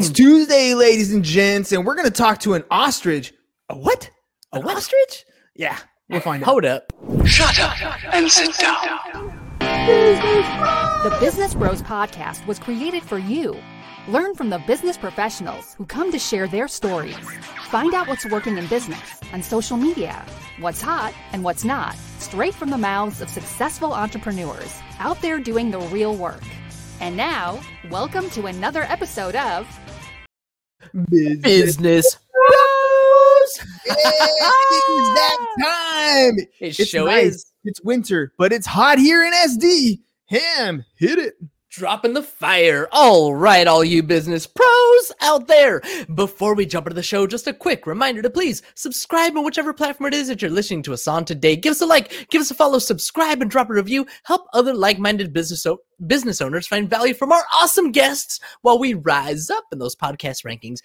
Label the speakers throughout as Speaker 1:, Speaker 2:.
Speaker 1: It's Tuesday, ladies and gents, and we're going to talk to an ostrich. A what?
Speaker 2: A what? ostrich?
Speaker 1: Yeah, we'll find
Speaker 2: Hold
Speaker 1: out.
Speaker 2: Hold up.
Speaker 3: Shut up and sit down.
Speaker 4: The Business Bros Podcast was created for you. Learn from the business professionals who come to share their stories. Find out what's working in business, on social media, what's hot and what's not, straight from the mouths of successful entrepreneurs out there doing the real work. And now, welcome to another episode of
Speaker 1: Business.
Speaker 2: Business.
Speaker 1: Yeah, it's that time.
Speaker 2: It
Speaker 1: It's
Speaker 2: show
Speaker 1: nice.
Speaker 2: is
Speaker 1: It's winter, but it's hot here in SD. Ham, hit it.
Speaker 2: Dropping the fire. All right, all you business pros out there. Before we jump into the show, just a quick reminder to please subscribe on whichever platform it is that you're listening to us on today. Give us a like, give us a follow, subscribe, and drop a review. Help other like-minded business o- business owners find value from our awesome guests while we rise up in those podcast rankings.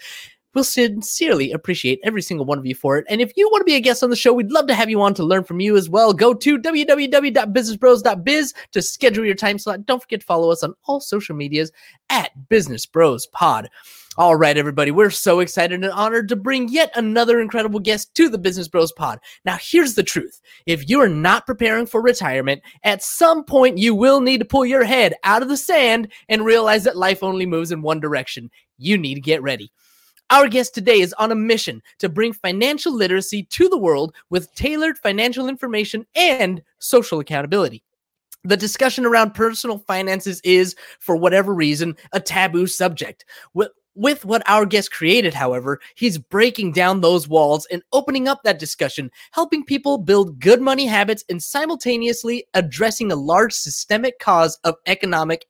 Speaker 2: We'll sincerely appreciate every single one of you for it. And if you want to be a guest on the show, we'd love to have you on to learn from you as well. Go to www.businessbros.biz to schedule your time slot. Don't forget to follow us on all social medias at Business Bros Pod. All right, everybody, we're so excited and honored to bring yet another incredible guest to the Business Bros Pod. Now, here's the truth if you are not preparing for retirement, at some point you will need to pull your head out of the sand and realize that life only moves in one direction. You need to get ready. Our guest today is on a mission to bring financial literacy to the world with tailored financial information and social accountability. The discussion around personal finances is, for whatever reason, a taboo subject. With, what our guest created, however, he's breaking down those walls and opening up that discussion, helping people build good money habits and simultaneously addressing a large systemic cause of economic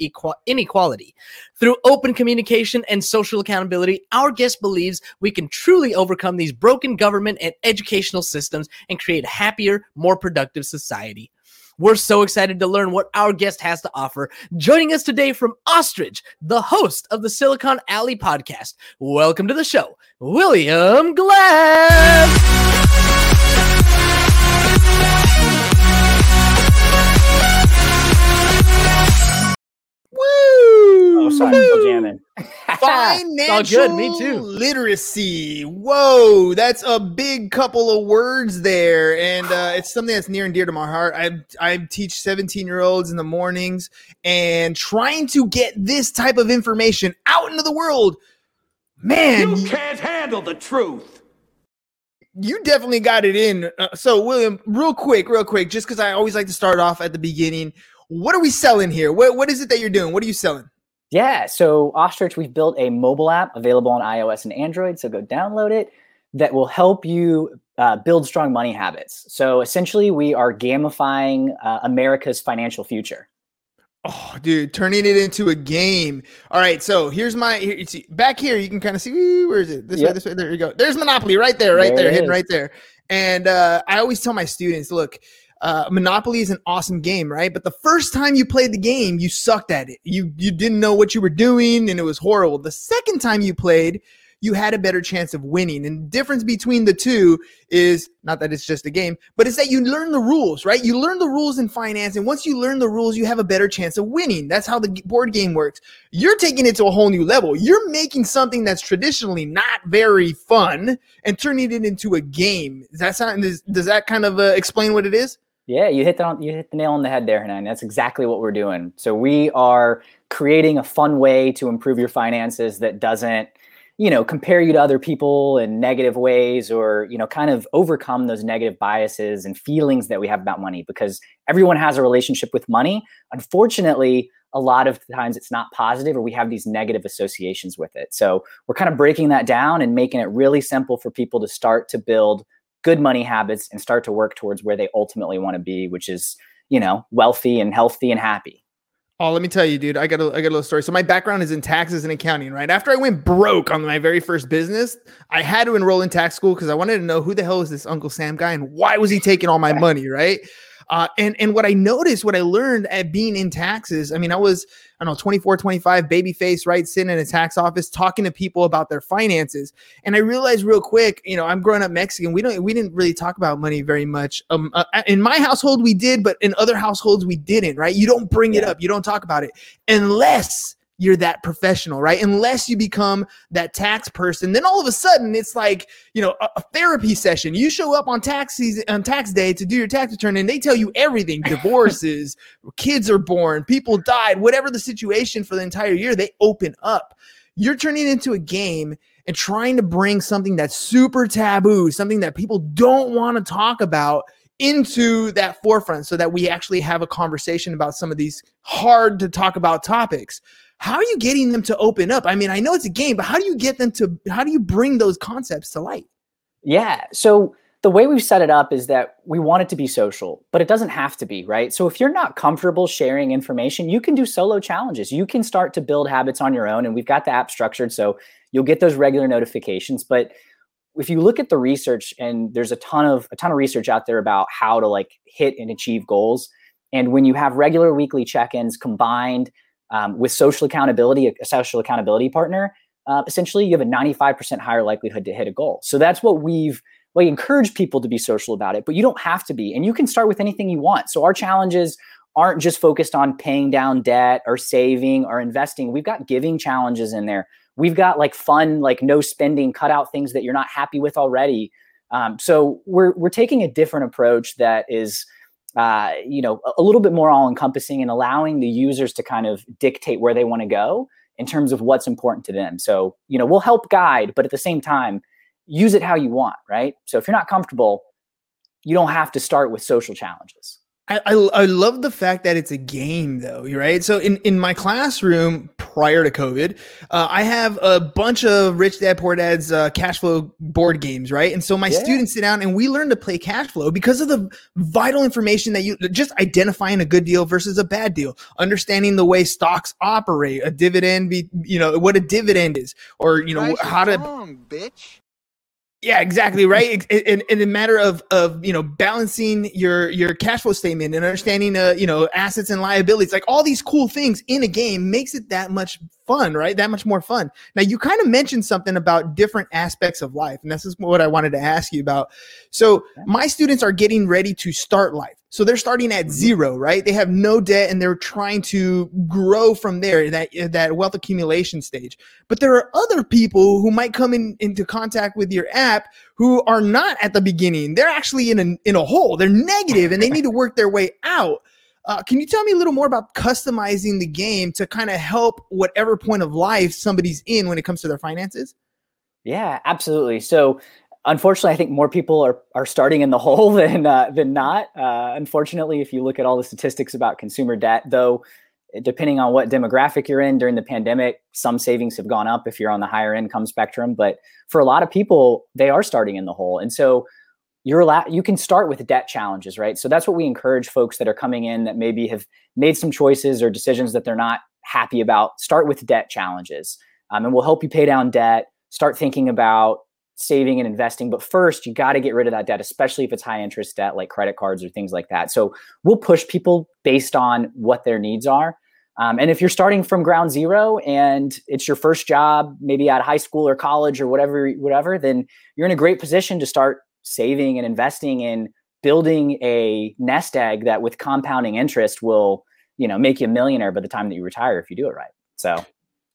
Speaker 2: inequality. Through open communication and social accountability, our guest believes we can truly overcome these broken government and educational systems and create a happier, more productive society. We're so excited to learn what our guest has to offer. Joining us today from Ostrich, the host of the Silicon Alley podcast. Welcome to the show, William Glass.
Speaker 5: Oh, sorry, I'm still jamming.
Speaker 1: Financial
Speaker 2: all good, me too.
Speaker 1: literacy. Whoa, that's a big couple of words there, and uh, it's something that's near and dear to my heart. I I teach seventeen year olds in the mornings, and trying to get this type of information out into the world. Man,
Speaker 3: You can't handle the truth.
Speaker 1: you definitely got it in. Uh, so, William, real quick, real quick, just because I always like to start off at the beginning. What are we selling here? What what is it that you're doing? What are you selling?
Speaker 5: Yeah, so Ostrich, we've built a mobile app available on iOS and Android. So go download it that will help you uh, build strong money habits. So essentially, we are gamifying uh, America's financial future.
Speaker 1: Oh, dude, turning it into a game. All right, so here's my here, you see, back here. You can kind of see where is it? This way, this way. There you go. There's Monopoly right there, right
Speaker 5: There
Speaker 1: there, hidden
Speaker 5: is.
Speaker 1: right there. And uh, I always tell my students, look, uh, Monopoly is an awesome game, right? But the first time you played the game, you sucked at it. You you didn't know what you were doing, and it was horrible. The second time you played, you had a better chance of winning. And the difference between the two is not that it's just a game, but it's that you learn the rules, right? You learn the rules in finance, and once you learn the rules, you have a better chance of winning. That's how the board game works. You're taking it to a whole new level. You're making something that's traditionally not very fun and turning it into a game. Does that sound? Does, does that kind of uh, explain what it is?
Speaker 5: Yeah, you hit the you hit the nail on the head there, Hernan. That's exactly what we're doing. So we are creating a fun way to improve your finances that doesn't, you know, compare you to other people in negative ways or, you know, kind of overcome those negative biases and feelings that we have about money because everyone has a relationship with money. Unfortunately, a lot of times it's not positive or we have these negative associations with it. So we're kind of breaking that down and making it really simple for people to start to build good money habits and start to work towards where they ultimately want to be, which is, you know, wealthy and healthy and happy.
Speaker 1: Oh, let me tell you, dude. I got a, I got a little story. So my background is in taxes and accounting, right? After I went broke on my very first business, I had to enroll in tax school because I wanted to know who the hell is this Uncle Sam guy and why was he taking all my money, right? Uh, and and what I noticed, what I learned at being in taxes, I mean, I was I don't know 24, 25, baby face, right, sitting in a tax office talking to people about their finances, and I realized real quick, you know, I'm growing up Mexican. We don't we didn't really talk about money very much. Um, uh, in my household we did, but in other households we didn't, right? You don't bring it up, you don't talk about it unless you're that professional, right? Unless you become that tax person, then all of a sudden it's like, you know, a, a therapy session. You show up on tax season, on tax day to do your tax return and they tell you everything, divorces, kids are born, people died, whatever the situation for the entire year, they open up. You're turning into a game and trying to bring something that's super taboo, something that people don't want to talk about into that forefront so that we actually have a conversation about some of these hard to talk about topics. How are you getting them to open up? I mean, I know it's a game, but how do you get them to how do you bring those concepts to light?
Speaker 5: Yeah. So the way we've set it up is that we want it to be social, but it doesn't have to be, right? So if you're not comfortable sharing information, you can do solo challenges. You can start to build habits on your own. And we've got the app structured so you'll get those regular notifications. But if you look at the research and there's a ton of a ton of research out there about how to like hit and achieve goals and when you have regular weekly check-ins combined um, with social accountability a social accountability partner uh, essentially you have a 95% higher likelihood to hit a goal. So that's what we've we encourage people to be social about it but you don't have to be and you can start with anything you want. So our challenges aren't just focused on paying down debt or saving or investing. We've got giving challenges in there. We've got like fun like no spending cut out things that you're not happy with already. Um, so we're we're taking a different approach that is uh, you know a, little bit more all encompassing and allowing the users to kind of dictate where they want to go in terms of what's important to them. So you know we'll help guide but at the same time use it how you want right? So if you're not comfortable you don't have to start with social challenges
Speaker 1: I, I, I love the fact that it's a game though, right? So in, in my classroom prior to COVID, uh, I have a bunch of Rich Dad Poor Dad's uh, cash flow board games, right? And so my yeah. students sit down and we learn to play cash flow because of the vital information that you just identifying a good deal versus a bad deal, understanding the way stocks operate, a dividend, be, you know, what a dividend is, or you know how to. Wrong, bitch yeah, exactly right. In, in a matter of of you know balancing your your cash flow statement and understanding uh you know assets and liabilities, like all these cool things in a game makes it that much fun, right? That much more fun. Now you kind of mentioned something about different aspects of life, and this is what I wanted to ask you about. So my students are getting ready to start life. So they're starting at zero, right? They have no debt and they're trying to grow from there, that that wealth accumulation stage. But there are other people who might come in, into contact with your app who are not at the beginning. They're actually in a in a hole. They're negative and they need to work their way out. Uh, can you tell me a little more about customizing the game to kind of help whatever point of life somebody's in when it comes to their finances?
Speaker 5: Yeah, absolutely. So unfortunately, I think more people are are starting in the hole than uh, than not. Uh, unfortunately, if you look at all the statistics about consumer debt, though, depending on what demographic you're in during the pandemic, some savings have gone up if you're on the higher income spectrum. But for a lot of people, they are starting in the hole, and so you're allowed. You can start with debt challenges, right? So that's what we encourage folks that are coming in that maybe have made some choices or decisions that they're not happy about. Start with debt challenges, um, and we'll help you pay down debt. Start thinking about saving and investing. But first, you got to get rid of that debt, especially if it's high interest debt like credit cards or things like that. So we'll push people based on what their needs are. Um, and if you're starting from ground zero and it's your first job, maybe at high school or college or whatever, whatever, then you're in a great position to start saving and investing in building a nest egg that with compounding interest will, you know, make you a millionaire by the time that you retire if you do it right. So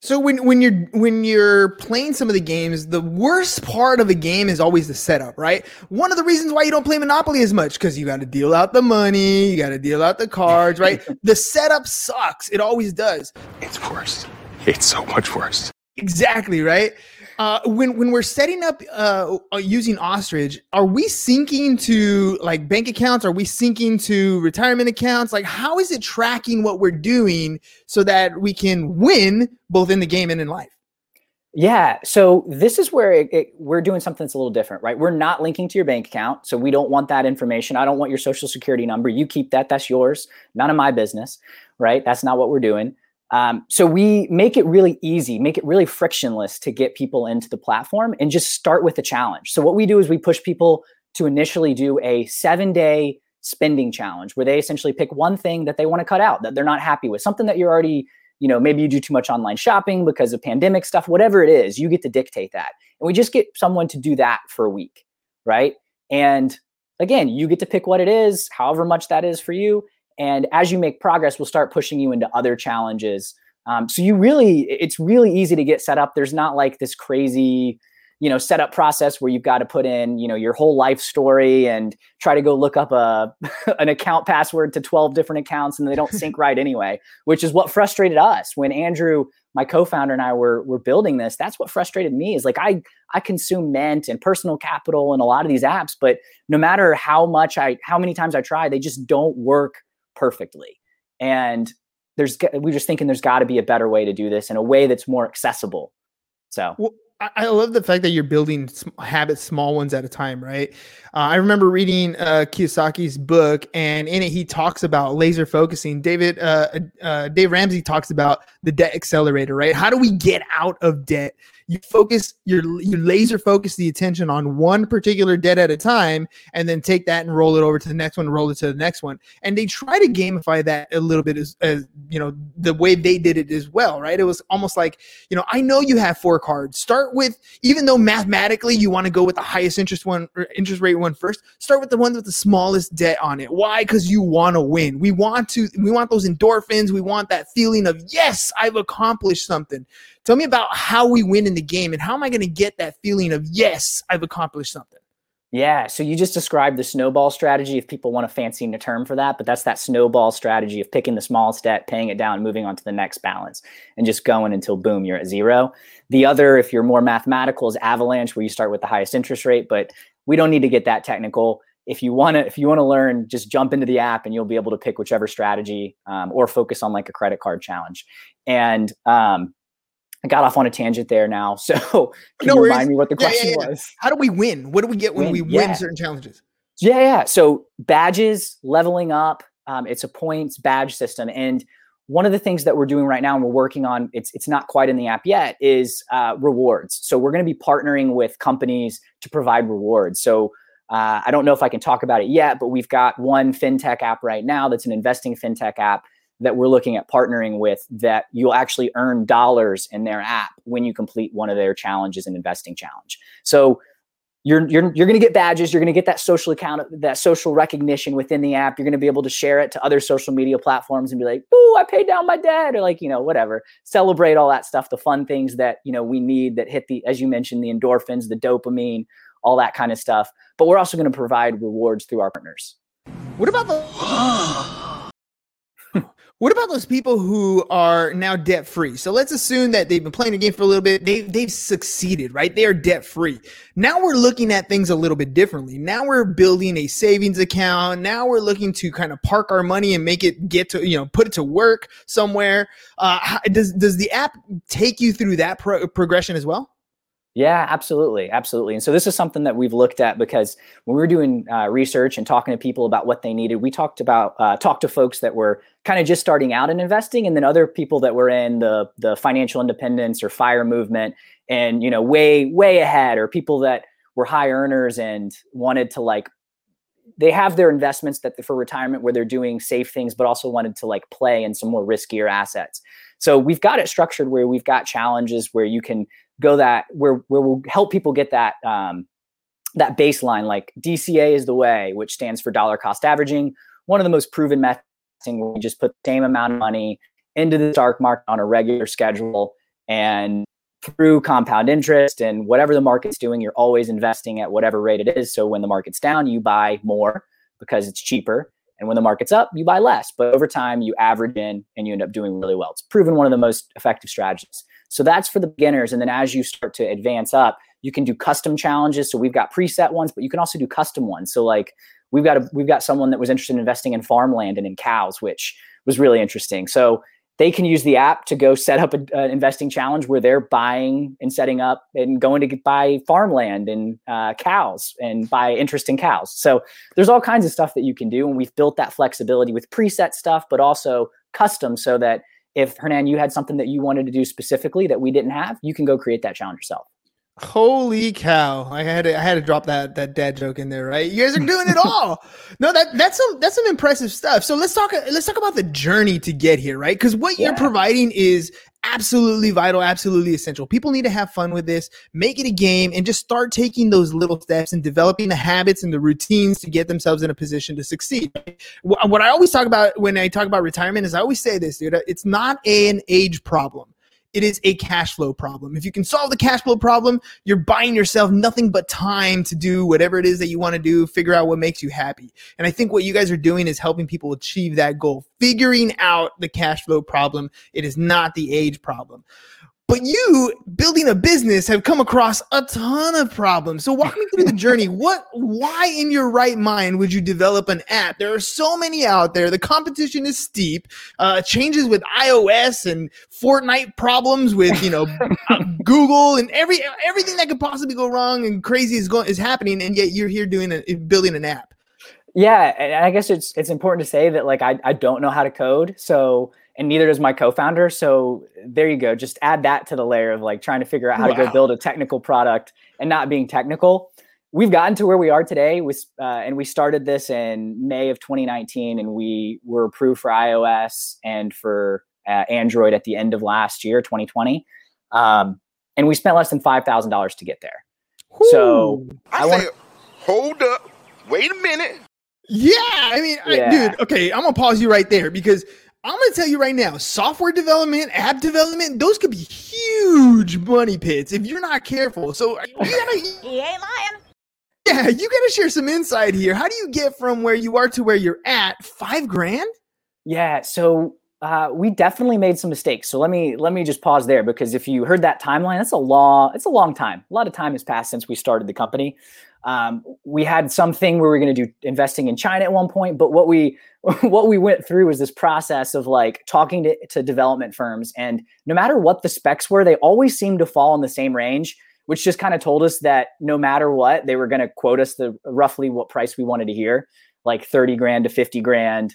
Speaker 1: so when when you're when you're playing some of the games, the worst part of a game is always the setup, right? One of the reasons why you don't play Monopoly as much because you got to deal out the money, you got to deal out the cards, right? the setup sucks. It always does.
Speaker 6: It's worse. It's so much worse.
Speaker 1: Exactly right. Uh, when when we're setting up uh, uh, using Ostrich, are we syncing to like bank accounts? Are we syncing to retirement accounts? Like, how is it tracking what we're doing so that we can win both in the game and in life?
Speaker 5: Yeah. So this is where it, it, we're doing something that's a little different, right? We're not linking to your bank account. So we don't want that information. I don't want your social security number. You keep that. That's yours. None of my business, right? That's not what we're doing. Um, so we make it really easy, make it really frictionless to get people into the platform and just start with a challenge. So what we do is we push people to initially do a seven day spending challenge where they essentially pick one thing that they want to cut out that they're not happy with, something that you're already, you know, maybe you do too much online shopping because of pandemic stuff, whatever it is, you get to dictate that. And we just get someone to do that for a week, right? And again, you get to pick what it is, however much that is for you. And as you make progress, we'll start pushing you into other challenges Um, so you really, it's really easy to get set up. There's not like this crazy, you know, setup process where you've got to put in, you know, your whole life story and try to go look up a an account password to 12 different accounts and they don't sync right anyway, which is what frustrated us when Andrew, my co-founder and I were were building this. That's what frustrated me is like I I consume Mint and personal capital and a lot of these apps, but no matter how much I how many times I try, they just don't work perfectly. And there's we're just thinking there's got to be a better way to do this in a way that's more accessible. So
Speaker 1: well, I love the fact that you're building habits, small ones at a time, right? Uh, I remember reading uh, Kiyosaki's book, and in it he talks about laser focusing. David, uh, uh Dave Ramsey talks about the debt accelerator, right? How do we get out of debt? You focus your you laser focus the attention on one particular debt at a time and then take that and roll it over to the next one roll it to the next one. And they try to gamify that a little bit as, as you know the way they did it as well right? It was almost like you know i know you have four cards. Start with even though mathematically you want to go with the highest interest one or interest rate one first start with the one with the smallest debt on it. Why? Because you want to win. We want to we want those endorphins. We want that feeling of yes i've accomplished something Tell me about how we win in the game and how am I going to get that feeling of, yes, I've accomplished something?
Speaker 5: Yeah. So you just described the snowball strategy, if people want to fancy a term for that, but that's that snowball strategy of picking the smallest debt, paying it down, moving on to the next balance, and just going until boom, you're at zero. The other, if you're more mathematical, is avalanche, where you start with the highest interest rate, but we don't need to get that technical. If you want to, if you want to learn, just jump into the app and you'll be able to pick whichever strategy um, or focus on like a credit card challenge. And um, I got off on a tangent there now. So can no you remind me what the question yeah, yeah, yeah. was?
Speaker 1: How do we win? What do we get when win. we win certain challenges?
Speaker 5: Yeah, yeah. So badges, leveling up. Um, it's a points badge system, and one of the things that we're doing right now and we're working on it's it's not quite in the app yet is uh, rewards so we're going to be partnering with companies to provide rewards so uh, i don't know if i can talk about it yet but we've got one fintech app right now that's an investing fintech app that we're looking at partnering with that you'll actually earn dollars in their app when you complete one of their challenges an investing challenge. So you're you're you're going to get badges you're going to get that social account that social recognition within the app you're going to be able to share it to other social media platforms and be like ooh i paid down my debt or like you know whatever. Celebrate all that stuff the fun things that you know we need that hit the as you mentioned the endorphins the dopamine all that kind of stuff. But we're also going to provide rewards through our partners.
Speaker 1: What about the What about those people who are now debt free? So let's assume that they've been playing the game for a little bit. They, they've succeeded, right? They are debt free. Now we're looking at things a little bit differently. Now we're building a savings account. Now we're looking to kind of park our money and make it get to, you know, put it to work somewhere. Uh, does, does the app take you through that pro- progression as well?
Speaker 5: Yeah, absolutely, absolutely. And so this is something that we've looked at because when we were doing uh, research and talking to people about what they needed, we talked about uh, talked to folks that were kind of just starting out in investing, and then other people that were in the the financial independence or fire movement, and you know, way way ahead, or people that were high earners and wanted to like they have their investments that for retirement where they're doing safe things, but also wanted to like play in some more riskier assets. So we've got it structured where we've got challenges where you can go that where where we'll help people get that um, that baseline. Like DCA is the way, which stands for dollar cost averaging. One of the most proven methods where we just put the same amount of money into the stock market on a regular schedule and through compound interest and whatever the market's doing, you're always investing at whatever rate it is. So when the market's down, you buy more because it's cheaper. And when the market's up, you buy less. But over time, you average in and you end up doing really well. It's proven one of the most effective strategies. So that's for the beginners. And then as you start to advance up, you can do custom challenges. So we've got preset ones, but you can also do custom ones. So like we've got a, we've got someone that was interested in investing in farmland and in cows, which was really interesting. So they can use the app to go set up an investing challenge where they're buying and setting up and going to buy farmland and uh, cows and buy interest in cows. So there's all kinds of stuff that you can do, and we've built that flexibility with preset stuff, but also custom so that if Hernan, you had something that you wanted to do specifically that we didn't have, you can go create that challenge yourself.
Speaker 1: Holy cow! I had to, I had to drop that that dad joke in there, right? You guys are doing it all. no, that that's some that's some impressive stuff. So let's talk let's talk about the journey to get here, right? Because what yeah. you're providing is absolutely vital, absolutely essential. People need to have fun with this, make it a game, and just start taking those little steps and developing the habits and the routines to get themselves in a position to succeed. What I always talk about when I talk about retirement is I always say this, dude, it's not an age problem it is a cash flow problem. If you can solve the cash flow problem, you're buying yourself nothing but time to do whatever it is that you want to do, figure out what makes you happy. And I think what you guys are doing is helping people achieve that goal, figuring out the cash flow problem. It is not the age problem. But you building a business have come across a ton of problems. So walk me through the journey. What why in your right mind would you develop an app? There are so many out there. The competition is steep. Uh, changes with iOS and Fortnite problems with, you know, Google and every everything that could possibly go wrong and crazy is going is happening and yet you're here doing a, building an app.
Speaker 5: Yeah, and I guess it's it's important to say that like I I don't know how to code. So and neither does my co-founder. So there you go. Just add that to the layer of like trying to figure out how wow. to go build a technical product and not being technical. We've gotten to where we are today, with, uh, and we started this in May of 2019, and we were approved for iOS and for uh, Android at the end of last year, 2020. Um, and we spent less than five thousand dollars to get there. Ooh. So
Speaker 7: I, I want hold up, wait a minute.
Speaker 1: Yeah, I mean, yeah. I, dude. Okay, I'm gonna pause you right there because I'm going to tell you right now, software development, app development, those could be huge money pits if you're not careful. So you gotta,
Speaker 8: he ain't lying.
Speaker 1: Yeah, you got to share some insight here. How do you get from where you are to where you're at? Five grand?
Speaker 5: Yeah. So uh, we definitely made some mistakes. So let me let me just pause there because if you heard that timeline, that's a long it's a long time. A lot of time has passed since we started the company. Um, we had something where we are going to do investing in China at one point, but what we what we went through was this process of like talking to, to development firms, and no matter what the specs were, they always seemed to fall in the same range, which just kind of told us that no matter what, they were going to quote us the roughly what price we wanted to hear, like thirty grand to fifty grand.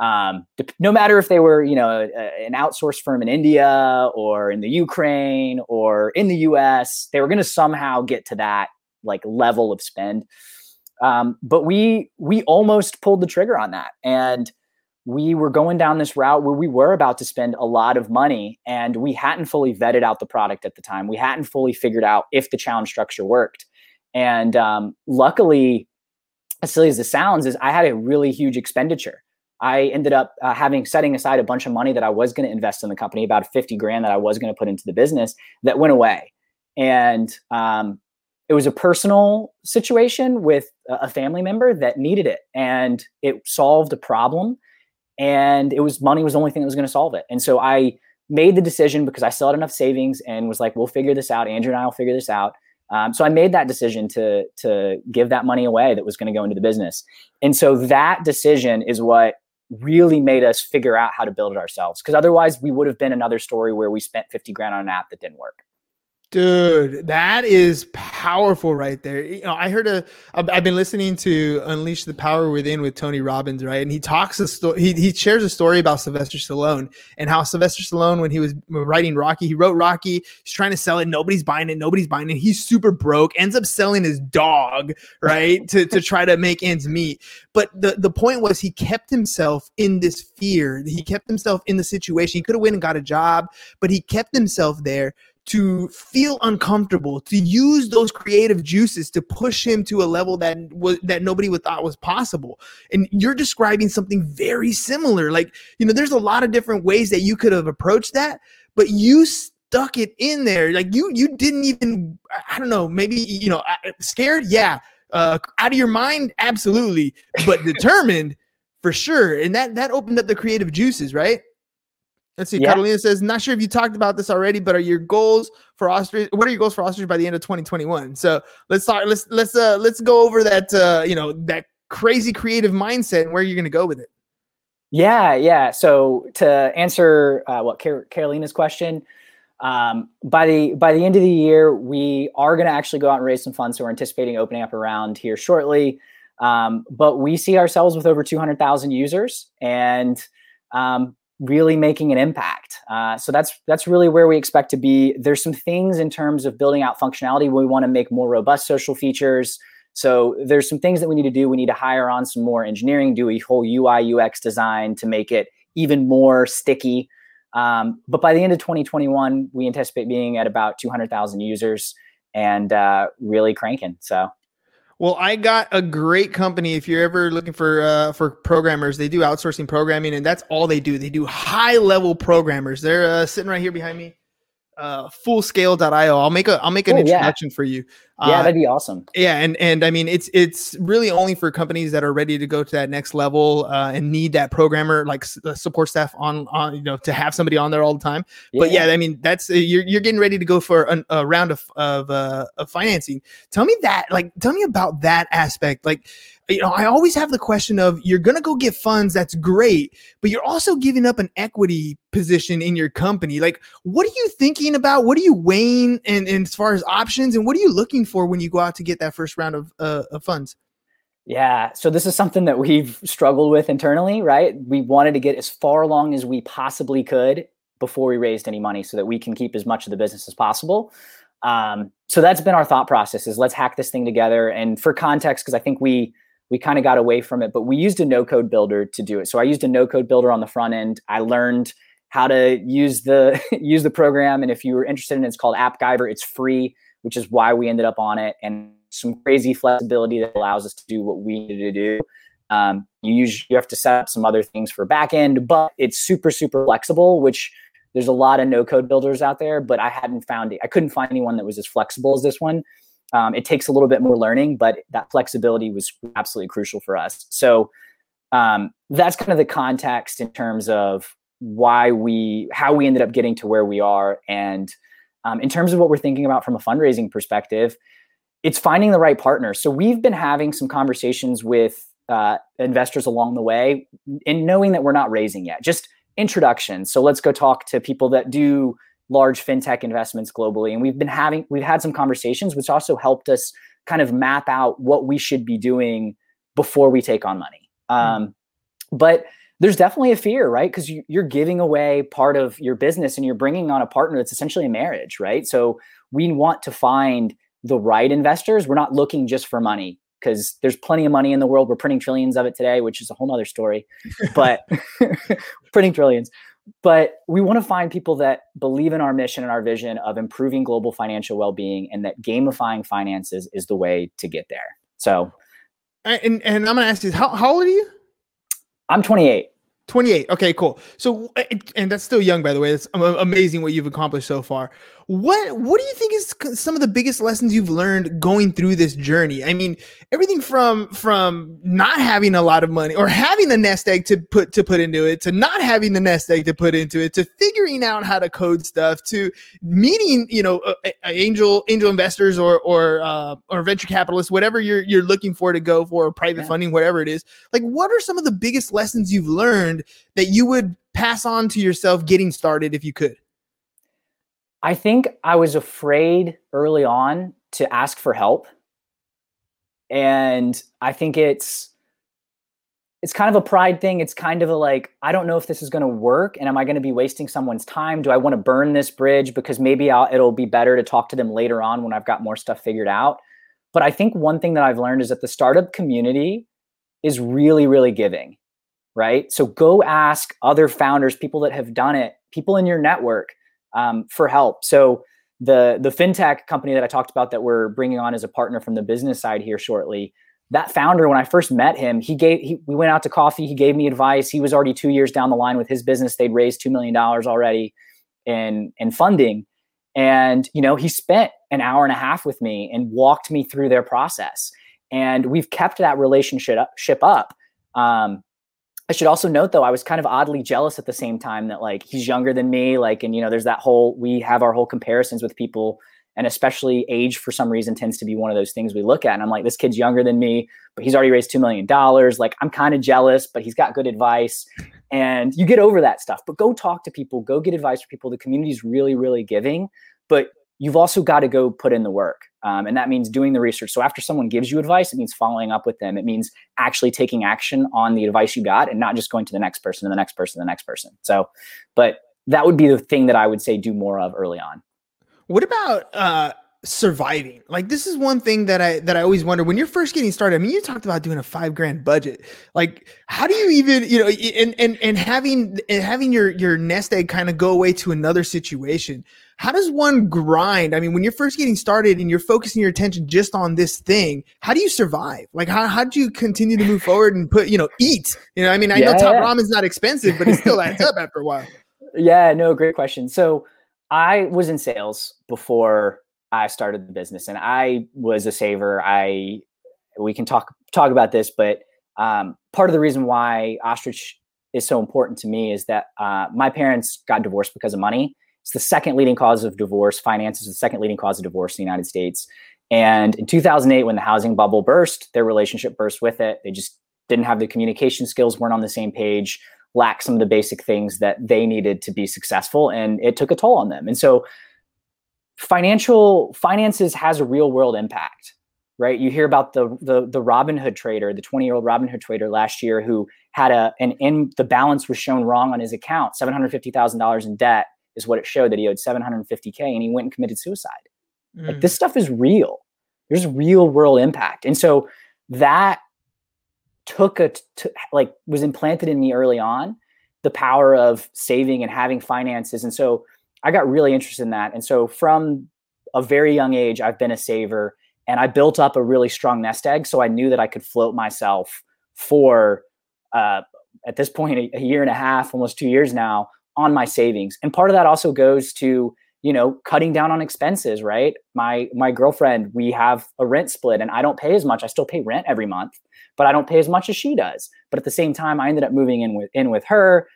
Speaker 5: Um, no matter if they were, you know, a, an outsourced firm in India or in the Ukraine or in the U.S., they were going to somehow get to that like level of spend. Um, but we we almost pulled the trigger on that, and we were going down this route where we were about to spend a lot of money, and we hadn't fully vetted out the product at the time. We hadn't fully figured out if the challenge structure worked, and um, luckily, as silly as it sounds, is I had a really huge expenditure. I ended up uh, having setting aside a bunch of money that I was going to invest in the company, about 50 grand that I was going to put into the business that went away. And um, it was a personal situation with a family member that needed it and it solved a problem and it was money was the only thing that was going to solve it. And so i made the decision because i still had enough savings and was like we'll figure this out. Andrew and i will figure this out. Um, so i made that decision to to give that money away that was going to go into the business. And so that decision is what really made us figure out how to build it ourselves because otherwise we would have been another story where we spent 50 grand on an app that didn't work
Speaker 1: Dude, that is powerful right there. You know, I heard a. I've been listening to Unleash the Power Within with Tony Robbins, right? And he talks a story. He he shares a story about Sylvester Stallone and how Sylvester Stallone, when he was writing Rocky, he wrote Rocky. He's trying to sell it. Nobody's buying it. Nobody's buying it. He's super broke. Ends up selling his dog, right, to to try to make ends meet. But the the point was he kept himself in this fear. He kept himself in the situation. He could have went and got a job, but he kept himself there to feel uncomfortable, to use those creative juices to push him to a level that was that nobody would thought was possible. And you're describing something very similar. Like, you know, there's a lot of different ways that you could have approached that, but you stuck it in there. Like you you didn't even I don't know, maybe you know, scared, yeah. Uh out of your mind, absolutely, but determined for sure. And that that opened up the creative juices, right? Let's see. Yeah. Catalina says, "Not sure if you talked about this already, but are your goals for Ostrich? What are your goals for Ostrich by the end of 2021?" So let's talk. Let's let's uh let's go over that. Uh, you know that crazy creative mindset and where you're going to go with it.
Speaker 5: Yeah, yeah. So to answer uh, what Car- Carolina's question, um, by the by the end of the year, we are going to actually go out and raise some funds. So we're anticipating opening up around here shortly. Um, but we see ourselves with over 200,000 users, and um, really making an impact. Uh, so that's that's really where we expect to be. There's some things in terms of building out functionality. We want to make more robust social features. So there's some things that we need to do. We need to hire on some more engineering, do a whole UI UX design to make it even more sticky. Um, but by the end of 2021, we anticipate being at about 200,000 users and uh, really cranking. So.
Speaker 1: Well, I got a great company. If you're ever looking for uh, for programmers, they do outsourcing programming, and that's all they do. They do high level programmers. They're uh, sitting right here behind me uh, fullscale.io. I'll make a I'll make an
Speaker 5: Oh, yeah.
Speaker 1: introduction for you.
Speaker 5: Yeah,
Speaker 1: Uh,
Speaker 5: that'd be awesome.
Speaker 1: yeah, and and I mean it's it's really only for companies that are ready to go to that next level uh, and need that programmer like s- uh, support staff on on you know to have somebody on there all the time. But yeah, I mean that's uh, you're you're getting ready to go for an, a round of of, uh, of financing. Tell me that like tell me about that aspect. Like you know, I always have the question of you're gonna go get funds. That's great, but you're also giving up an equity position in your company. Like, what are you thinking about? What are you weighing and, and as far as options, and what are you looking for when you go out to get that first round of uh, of funds?
Speaker 5: Yeah. So this is something that we've struggled with internally, right? We wanted to get as far along as we possibly could before we raised any money so that we can keep as much of the business as possible. Um, so that's been our thought process is let's hack this thing together. And for context, because I think we we kind of got away from it, but we used a no code builder to do it. So I used a no code builder on the front end. I learned how to use the use the program. And if you were interested in it, it's called AppGyver. It's free, which is why we ended up on it. And some crazy flexibility that allows us to do what we needed to do. Um, you use you have to set up some other things for backend, but it's super super flexible. Which there's a lot of no code builders out there, but I hadn't found it. I couldn't find anyone that was as flexible as this one. Um, it takes a little bit more learning, but that flexibility was absolutely crucial for us. So um, that's kind of the context in terms of why we how we ended up getting to where we are. And um, in terms of what we're thinking about from a fundraising perspective it's finding the right partner. So we've been having some conversations with uh, investors along the way and knowing that we're not raising yet. Just introductions. So let's go talk to people that do large fintech investments globally and we've been having we've had some conversations which also helped us kind of map out what we should be doing before we take on money um, but there's definitely a fear, right? Because you, you're giving away part of your business and you're bringing on a partner that's essentially a marriage, right? So we want to find the right investors. We're not looking just for money because there's plenty of money in the world. We're printing trillions of it today, which is a whole nother story, but printing trillions. But we want to find people that believe in our mission and our vision of improving global financial well being and that gamifying finances is the way to get there. So
Speaker 1: And and I'm gonna ask you, how how old are you?
Speaker 5: I'm 28.
Speaker 1: 28. Okay, cool. So, and that's still young, by the way. It's um, amazing what you've accomplished so far. What What do you think is some of the biggest lessons you've learned going through this journey? I mean, everything from from not having a lot of money or having the nest egg to put to put into it, to not having the nest egg to put into it, to figuring out how to code stuff, to meeting you know uh, angel angel investors or or uh, or venture capitalists, whatever you're you're looking for to go for private
Speaker 5: Yeah.
Speaker 1: funding, whatever it is. Like, what are some of the biggest lessons you've learned that you would pass on to yourself getting started if you could?
Speaker 5: I think I was afraid early on to ask for help. And I think it's it's kind of a pride thing. It's kind of a like, I don't know if this is going to work and am I going to be wasting someone's time? Do I want to burn this bridge because maybe I'll, it'll be better to talk to them later on when I've got more stuff figured out. But I think one thing that I've learned is that the startup community is really really giving, right? So go ask other founders, people that have done it, people in your network um, for help. So the the fintech company that I talked about that we're bringing on as a partner from the business side here shortly. That founder, when I first met him, he gave he, we went out to coffee. He gave me advice. He was already two years down the line with his business. They'd raised two million dollars already in in funding, and you know he spent an hour and a half with me and walked me through their process. And we've kept that relationship up. Ship up. Um, I should also note though, I was kind of oddly jealous at the same time that like he's younger than me, like, and you know, there's that whole we have our whole comparisons with people, and especially age for some reason tends to be one of those things we look at. And I'm like, this kid's younger than me, but he's already raised two million dollars. Like, I'm kind of jealous, but he's got good advice. And you get over that stuff. But go talk to people, go get advice from people. The community's really, really giving, but you've also got to go put in the work. Um, and that means doing the research. So after someone gives you advice, it means following up with them. It means actually taking action on the advice you got and not just going to the next person and the next person and the next person. So, but that would be the thing that I would say do more of early on.
Speaker 1: What about uh surviving. Like this is one thing that I that I always wonder when you're first getting started. I mean, you talked about doing a five grand budget. Like, how do you even you know and and and having and having your your nest egg kind of go away to another situation? How does one grind? I mean, when you're first getting started and you're focusing your attention just on this thing, how do you survive? Like, how how do you continue to move forward and put you know eat? You know, I mean, I
Speaker 5: Yeah,
Speaker 1: know top
Speaker 5: yeah.
Speaker 1: ramen's not expensive, but it still adds up after a while.
Speaker 5: Yeah, no, great question. So I was in sales before I started the business, and I was a saver. I we can talk talk about this, but um, part of the reason why ostrich is so important to me is that uh, my parents got divorced because of money. It's the second leading cause of divorce. Finance is the second leading cause of divorce in the United States. And in 2008, when the housing bubble burst, their relationship burst with it. They just didn't have the communication skills, weren't on the same page, lacked some of the basic things that they needed to be successful, and it took a toll on them. And so, financial finances has a real world impact, right? You hear about the the the Robinhood trader, the 20 year old Robinhood trader last year who had a an in the balance was shown wrong on his account, seven hundred fifty thousand dollars in debt is what it showed that he owed 750k, and he went and committed suicide. Like
Speaker 1: Mm.
Speaker 5: this stuff is real. There's real world impact. And so that took a t- like was implanted in me early on the power of saving and having finances. And so I got really interested in that. And so from a very young age, I've been a saver and I built up a really strong nest egg. So I knew that I could float myself for uh, at this point a, a year and a half, almost two years now on my savings. And part of that also goes to you know cutting down on expenses right? My my girlfriend we have a rent split and i don't pay as much. I still pay rent every month but i don't pay as much as she does. But at the same time i ended up moving in with in with her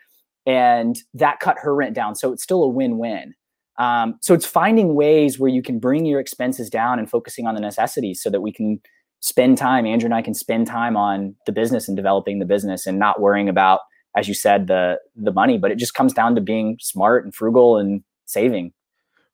Speaker 5: and that cut her rent down. So it's still a win-win. Um, so it's finding ways where you can bring your expenses down and focusing on the necessities so that we can spend time andrew and i can spend time on the business and developing the business and not worrying about as you said the the money but it just comes down to being smart and frugal and saving.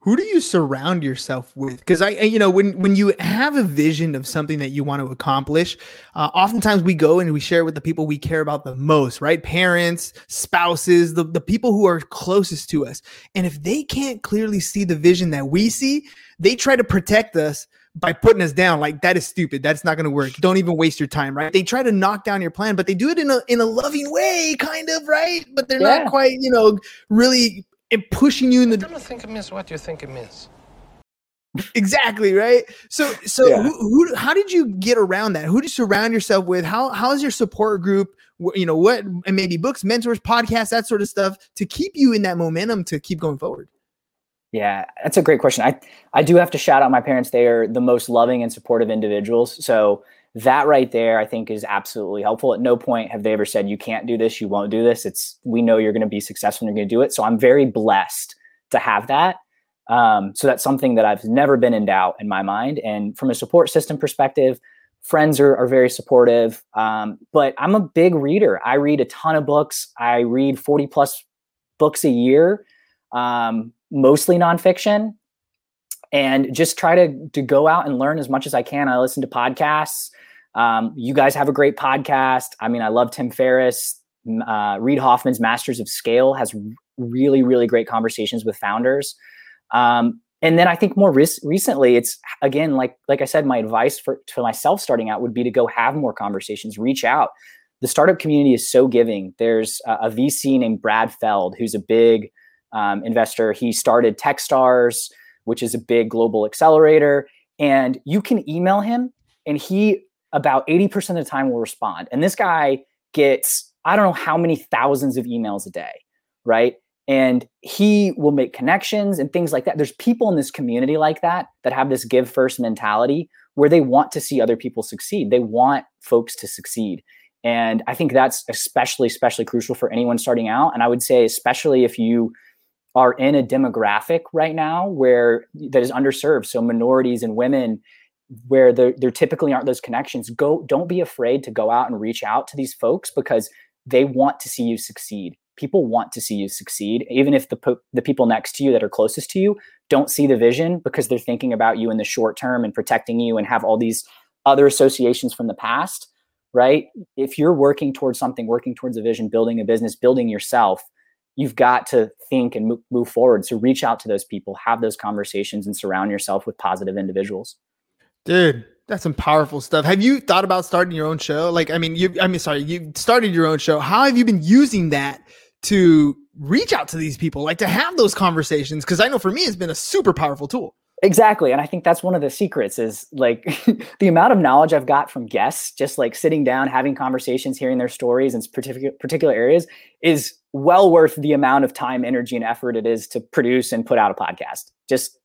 Speaker 1: Who do you surround yourself with? Because i you know when when you have a vision of something that you want to accomplish uh, oftentimes we go and we share it with the people we care about the most right? Parents spouses the, the people who are closest to us. And if they can't clearly see the vision that we see they try to protect us by putting us down like that is stupid. That's not going to work. Don't even waste your time right? They try to knock down your plan but they do it in a in a loving way kind of right? But they're
Speaker 5: Yeah.
Speaker 1: not quite you know really pushing you in the
Speaker 8: don't think it means? What you think it means.
Speaker 1: exactly right? So so
Speaker 5: Yeah.
Speaker 1: who, who how did you get around that? Who do you surround yourself with? How how's your support group you know what and maybe books mentors podcasts that sort of stuff to keep you in that momentum to keep going forward
Speaker 5: Yeah, that's a great question. I I do have to shout out my parents. They are the most loving and supportive individuals. So that right there, I think, is absolutely helpful. At no point have they ever said you can't do this, you won't do this. It's we know you're going to be successful and you're going to do it. So I'm very blessed to have that. Um, so that's something that I've never been in doubt in my mind. And from a support system perspective, friends are, are very supportive. Um, but I'm a big reader. I read a ton of books. I read 40 plus books a year, um, mostly nonfiction, and just try to, to go out and learn as much as I can. I listen to podcasts. Um, you guys have a great podcast. I mean, I love Tim Ferriss. Uh, Reid Hoffman's Masters of Scale has really, really great conversations with founders. Um, and then I think more res- recently, it's again like like I said, my advice for to myself starting out would be to go have more conversations, reach out. The startup community is so giving. There's a, a VC named Brad Feld, who's a big um, investor. He started TechStars, which is a big global accelerator, and you can email him, and he about 80% of the time will respond. And this guy gets I don't know how many thousands of emails a day, right? and he will make connections and things like that. There's people in this community like that that have this give first mentality where they want to see other people succeed. They want folks to succeed. And I think that's especially, especially crucial for anyone starting out. And I would say, especially if you are in a demographic right now where that is underserved, so minorities and women, where there, there typically aren't those connections, go don't be afraid to go out and reach out to these folks because they want to see you succeed. People want to see you succeed. Even if the po- the people next to you that are closest to you don't see the vision because they're thinking about you in the short term and protecting you and have all these other associations from the past right? If you're working towards something working towards a vision building a business building yourself you've got to think and move forward. So reach out to those people, have those conversations, and surround yourself with positive individuals.
Speaker 1: Dude, that's some powerful stuff. Have you thought about starting your own show? Like, I mean, you, I mean, sorry, you started your own show. How have you been using that to reach out to these people, like to have those conversations? Because I know for me, it's been a super powerful tool.
Speaker 5: Exactly. And I think that's one of the secrets is like the amount of knowledge I've got from guests, just like sitting down, having conversations, hearing their stories in particular particular areas is well worth the amount of time, energy, and effort it is to produce and put out a podcast. Just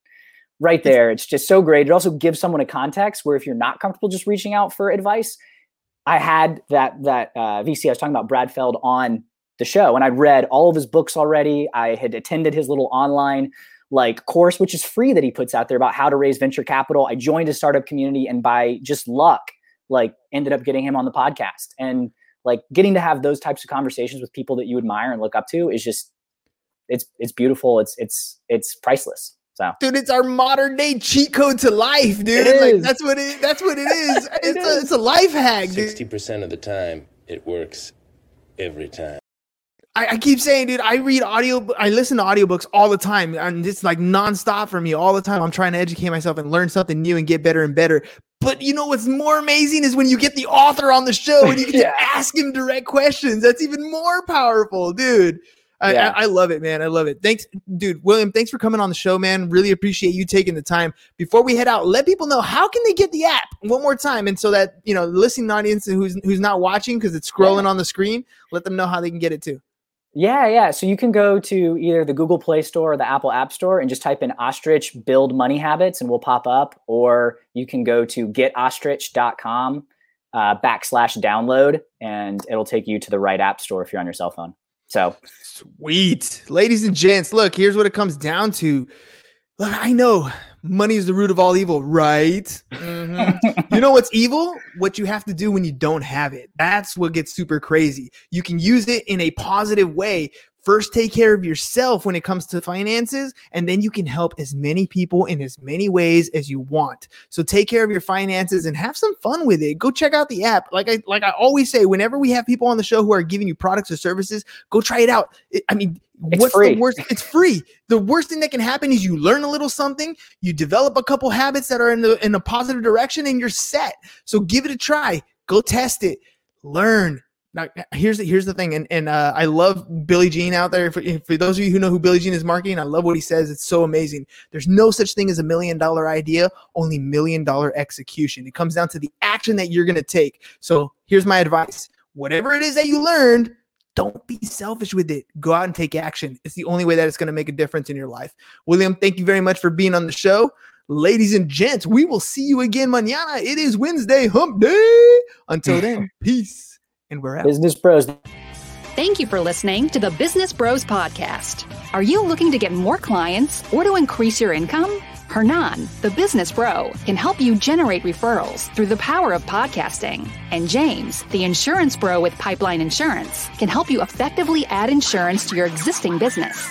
Speaker 5: right there. It's just so great. It also gives someone a context where if you're not comfortable just reaching out for advice, I had that that uh, VC I was talking about Brad Feld on the show, and I'd read all of his books already. I had attended his little online like course, which is free that he puts out there about how to raise venture capital. I joined a startup community, and by just luck, like ended up getting him on the podcast. And like getting to have those types of conversations with people that you admire and look up to is just it's it's beautiful. It's it's it's priceless. So,
Speaker 1: dude, it's our modern day cheat code to life, dude. Like that's what it. That's what it is. it it's, is. A, it's a life hack.
Speaker 9: Sixty percent of the time, it works every time.
Speaker 1: I, I, keep saying, dude, I read audio, I listen to audiobooks all the time, and it's like nonstop for me all the time. I'm trying to educate myself and learn something new and get better and better. But you know what's more amazing is when you get the author on the show and you get yeah. to ask him direct questions. That's even more powerful, dude. I, yeah. I, I, love it, man. I love it. Thanks, dude. William, thanks for coming on the show, man. Really appreciate you taking the time. Before we head out, let people know how can they get the app one more time, and so that you know, the listening audience who's who's not watching because it's scrolling yeah. on the screen, let them know how they can get it too.
Speaker 5: Yeah, yeah. So you can go to either the Google Play Store or the Apple App Store and just type in ostrich build money habits and we'll pop up. Or you can go to getostrich.com uh, backslash download and it'll take you to the right app store if you're on your cell phone. So
Speaker 1: sweet. Ladies and gents, look, here's what it comes down to. Look, I know money is the root of all evil, right? Mm-hmm. you know what's evil? What you have to do when you don't have it. That's what gets super crazy. You can use it in a positive way First, take care of yourself when it comes to finances, and then you can help as many people in as many ways as you want. So take care of your finances and have some fun with it. Go check out the app. Like I like I always say, whenever we have people on the show who are giving you products or services, go try it out. It, I mean, it's what's free. the worst? It's free. The worst thing that can happen is you learn a little something, you develop a couple habits that are in the in a positive direction, and you're set. So give it a try. Go test it. Learn now, here's the, here's the thing, and and uh, I love Billy Gene out there. For, for those of you who know who Billy Gene is marketing, I love what he says. It's so amazing. There's no such thing as a million dollar idea, only million dollar execution. It comes down to the action that you're going to take. So here's my advice: whatever it is that you learned, don't be selfish with it. Go out and take action. It's the only way that it's going to make a difference in your life. William, thank you very much for being on the show. Ladies and gents, we will see you again mañana. It is Wednesday, hump day. Until then, peace and we're out.
Speaker 5: Business Bros.
Speaker 4: Thank you for listening to the Business Bros Podcast. Are you looking to get more clients or to increase your income? Hernan, the business bro, can help you generate referrals through the power of podcasting. And James, the insurance bro with Pipeline Insurance, can help you effectively add insurance to your existing business.